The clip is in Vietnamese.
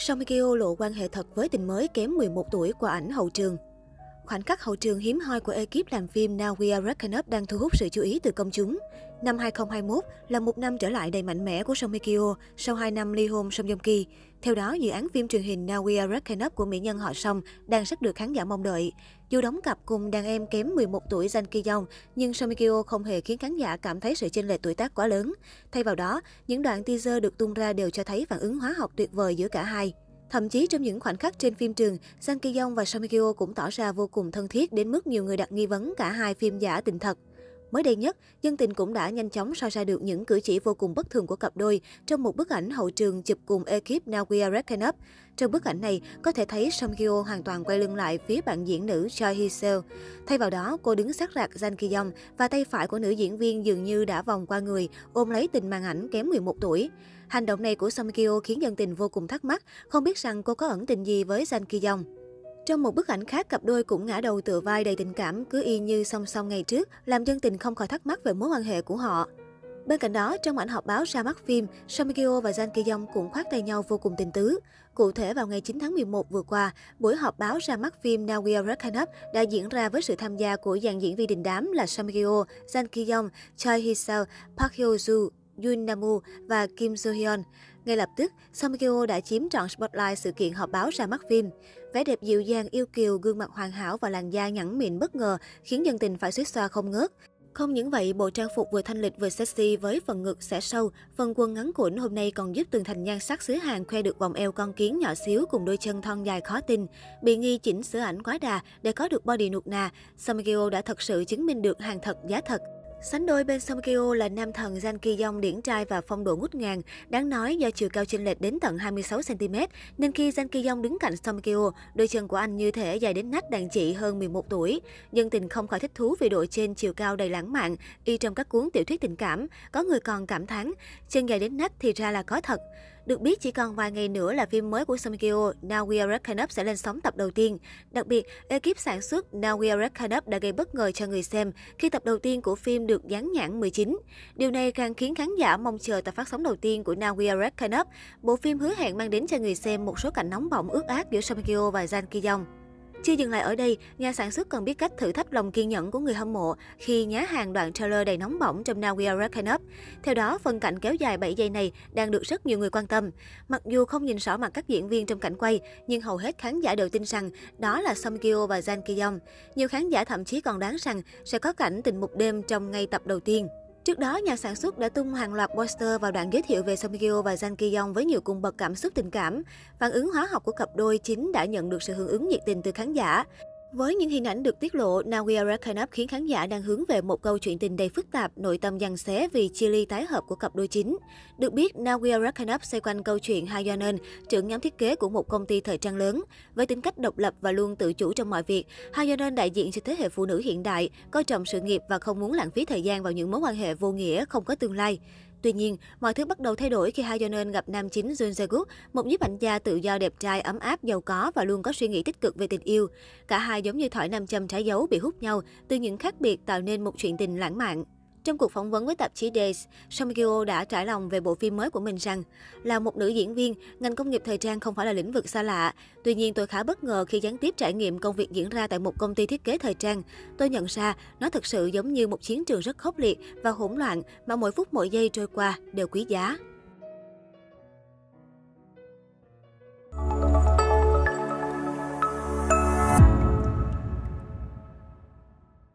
Song Mikio Kyo lộ quan hệ thật với tình mới kém 11 tuổi qua ảnh hậu trường. Khoảnh khắc hậu trường hiếm hoi của ekip làm phim Now We Are Wrapping Up đang thu hút sự chú ý từ công chúng. Năm 2021 là một năm trở lại đầy mạnh mẽ của Song Hye Kyo sau 2 năm ly hôn Song Joong Ki. Theo đó, dự án phim truyền hình Now We Are Wrapping Up của mỹ nhân họ Song đang rất được khán giả mong đợi. Dù đóng cặp cùng đàn em kém 11 tuổi Jang Ki Yong, nhưng Song Hye Kyo không hề khiến khán giả cảm thấy sự chênh lệch tuổi tác quá lớn. Thay vào đó, những đoạn teaser được tung ra đều cho thấy phản ứng hóa học tuyệt vời giữa cả hai. Thậm chí trong những khoảnh khắc trên phim trường, Sang Ki Yong và Song Hye Kyo cũng tỏ ra vô cùng thân thiết đến mức nhiều người đặt nghi vấn cả hai phim giả tình thật. Mới đây nhất, dân tình cũng đã nhanh chóng soi ra được những cử chỉ vô cùng bất thường của cặp đôi trong một bức ảnh hậu trường chụp cùng ekip Now We Are Reckon Up. Trong bức ảnh này, có thể thấy Song Hyo hoàn toàn quay lưng lại phía bạn diễn nữ Choi Hee Seo. Thay vào đó, cô đứng sát rạc Jang Ki Yong và tay phải của nữ diễn viên dường như đã vòng qua người, ôm lấy tình màn ảnh kém 11 tuổi. Hành động này của Song Kyo khiến dân tình vô cùng thắc mắc, không biết rằng cô có ẩn tình gì với Jang Ki Yong. Trong một bức ảnh khác, cặp đôi cũng ngã đầu tựa vai đầy tình cảm, cứ y như song song ngày trước, làm dân tình không khỏi thắc mắc về mối quan hệ của họ. Bên cạnh đó, trong ảnh họp báo ra mắt phim, Song Kyo và Jang Ki Yong cũng khoác tay nhau vô cùng tình tứ. Cụ thể vào ngày 9 tháng 11 vừa qua, buổi họp báo ra mắt phim Now We Are Up đã diễn ra với sự tham gia của dàn diễn viên đình đám là Song Kyo, Jang Ki Yong, Choi Hee Seo, Park Hyo Joo, Yoon Namu và Kim So Hyun. Ngay lập tức, Song Kyo đã chiếm trọn spotlight sự kiện họp báo ra mắt phim. Vẻ đẹp dịu dàng, yêu kiều, gương mặt hoàn hảo và làn da nhẵn mịn bất ngờ khiến dân tình phải suýt xoa không ngớt. Không những vậy, bộ trang phục vừa thanh lịch vừa sexy với phần ngực xẻ sâu, phần quần ngắn củn hôm nay còn giúp tường thành nhan sắc xứ Hàn khoe được vòng eo con kiến nhỏ xíu cùng đôi chân thon dài khó tin. Bị nghi chỉnh sửa ảnh quá đà để có được body nụt nà, Song đã thật sự chứng minh được hàng thật giá thật. Sánh đôi bên sông Kyo là nam thần Jan Ki Yong điển trai và phong độ ngút ngàn. Đáng nói do chiều cao chênh lệch đến tận 26 cm nên khi Jan Ki Yong đứng cạnh sông Kyo, đôi chân của anh như thể dài đến nách đàn chị hơn 11 tuổi. Dân tình không khỏi thích thú vì độ trên chiều cao đầy lãng mạn, y trong các cuốn tiểu thuyết tình cảm. Có người còn cảm thán, chân dài đến nách thì ra là có thật. Được biết chỉ còn vài ngày nữa là phim mới của Song Kyo, Now We Are Wrapping Up sẽ lên sóng tập đầu tiên. Đặc biệt, ekip sản xuất Now We Are Wrapping Up đã gây bất ngờ cho người xem khi tập đầu tiên của phim được dán nhãn 19. Điều này càng khiến khán giả mong chờ tập phát sóng đầu tiên của Now We Are Wrapping Up. Bộ phim hứa hẹn mang đến cho người xem một số cảnh nóng bỏng ướt át giữa Song Kyo và Jang Ki Yong. Chưa dừng lại ở đây, nhà sản xuất còn biết cách thử thách lòng kiên nhẫn của người hâm mộ khi nhá hàng đoạn trailer đầy nóng bỏng trong Now We Are Wrapping Up. Theo đó, phần cảnh kéo dài 7 giây này đang được rất nhiều người quan tâm. Mặc dù không nhìn rõ mặt các diễn viên trong cảnh quay, nhưng hầu hết khán giả đều tin rằng đó là Song Kyo và Jang Ki Yong. Nhiều khán giả thậm chí còn đoán rằng sẽ có cảnh tình mục đêm trong ngay tập đầu tiên. Trước đó, nhà sản xuất đã tung hàng loạt poster vào đoạn giới thiệu về Song Kyo và Jang Ki Yong với nhiều cung bậc cảm xúc tình cảm. Phản ứng hóa học của cặp đôi chính đã nhận được sự hưởng ứng nhiệt tình từ khán giả. Với những hình ảnh được tiết lộ, Now We Are Up khiến khán giả đang hướng về một câu chuyện tình đầy phức tạp, nội tâm giằng xé vì chia ly tái hợp của cặp đôi chính. Được biết, Now We Are Up xoay quanh câu chuyện Ha Yeonen, trưởng nhóm thiết kế của một công ty thời trang lớn. Với tính cách độc lập và luôn tự chủ trong mọi việc, Ha Yeonen đại diện cho thế hệ phụ nữ hiện đại, coi trọng sự nghiệp và không muốn lãng phí thời gian vào những mối quan hệ vô nghĩa, không có tương lai. Tuy nhiên, mọi thứ bắt đầu thay đổi khi Ha gặp nam chính Jun Jae-guk, một nhiếp ảnh gia tự do đẹp trai, ấm áp, giàu có và luôn có suy nghĩ tích cực về tình yêu. Cả hai giống như thỏi nam châm trái dấu bị hút nhau, từ những khác biệt tạo nên một chuyện tình lãng mạn. Trong cuộc phỏng vấn với tạp chí Days, Song Kyo đã trải lòng về bộ phim mới của mình rằng là một nữ diễn viên, ngành công nghiệp thời trang không phải là lĩnh vực xa lạ. Tuy nhiên tôi khá bất ngờ khi gián tiếp trải nghiệm công việc diễn ra tại một công ty thiết kế thời trang. Tôi nhận ra nó thực sự giống như một chiến trường rất khốc liệt và hỗn loạn mà mỗi phút mỗi giây trôi qua đều quý giá.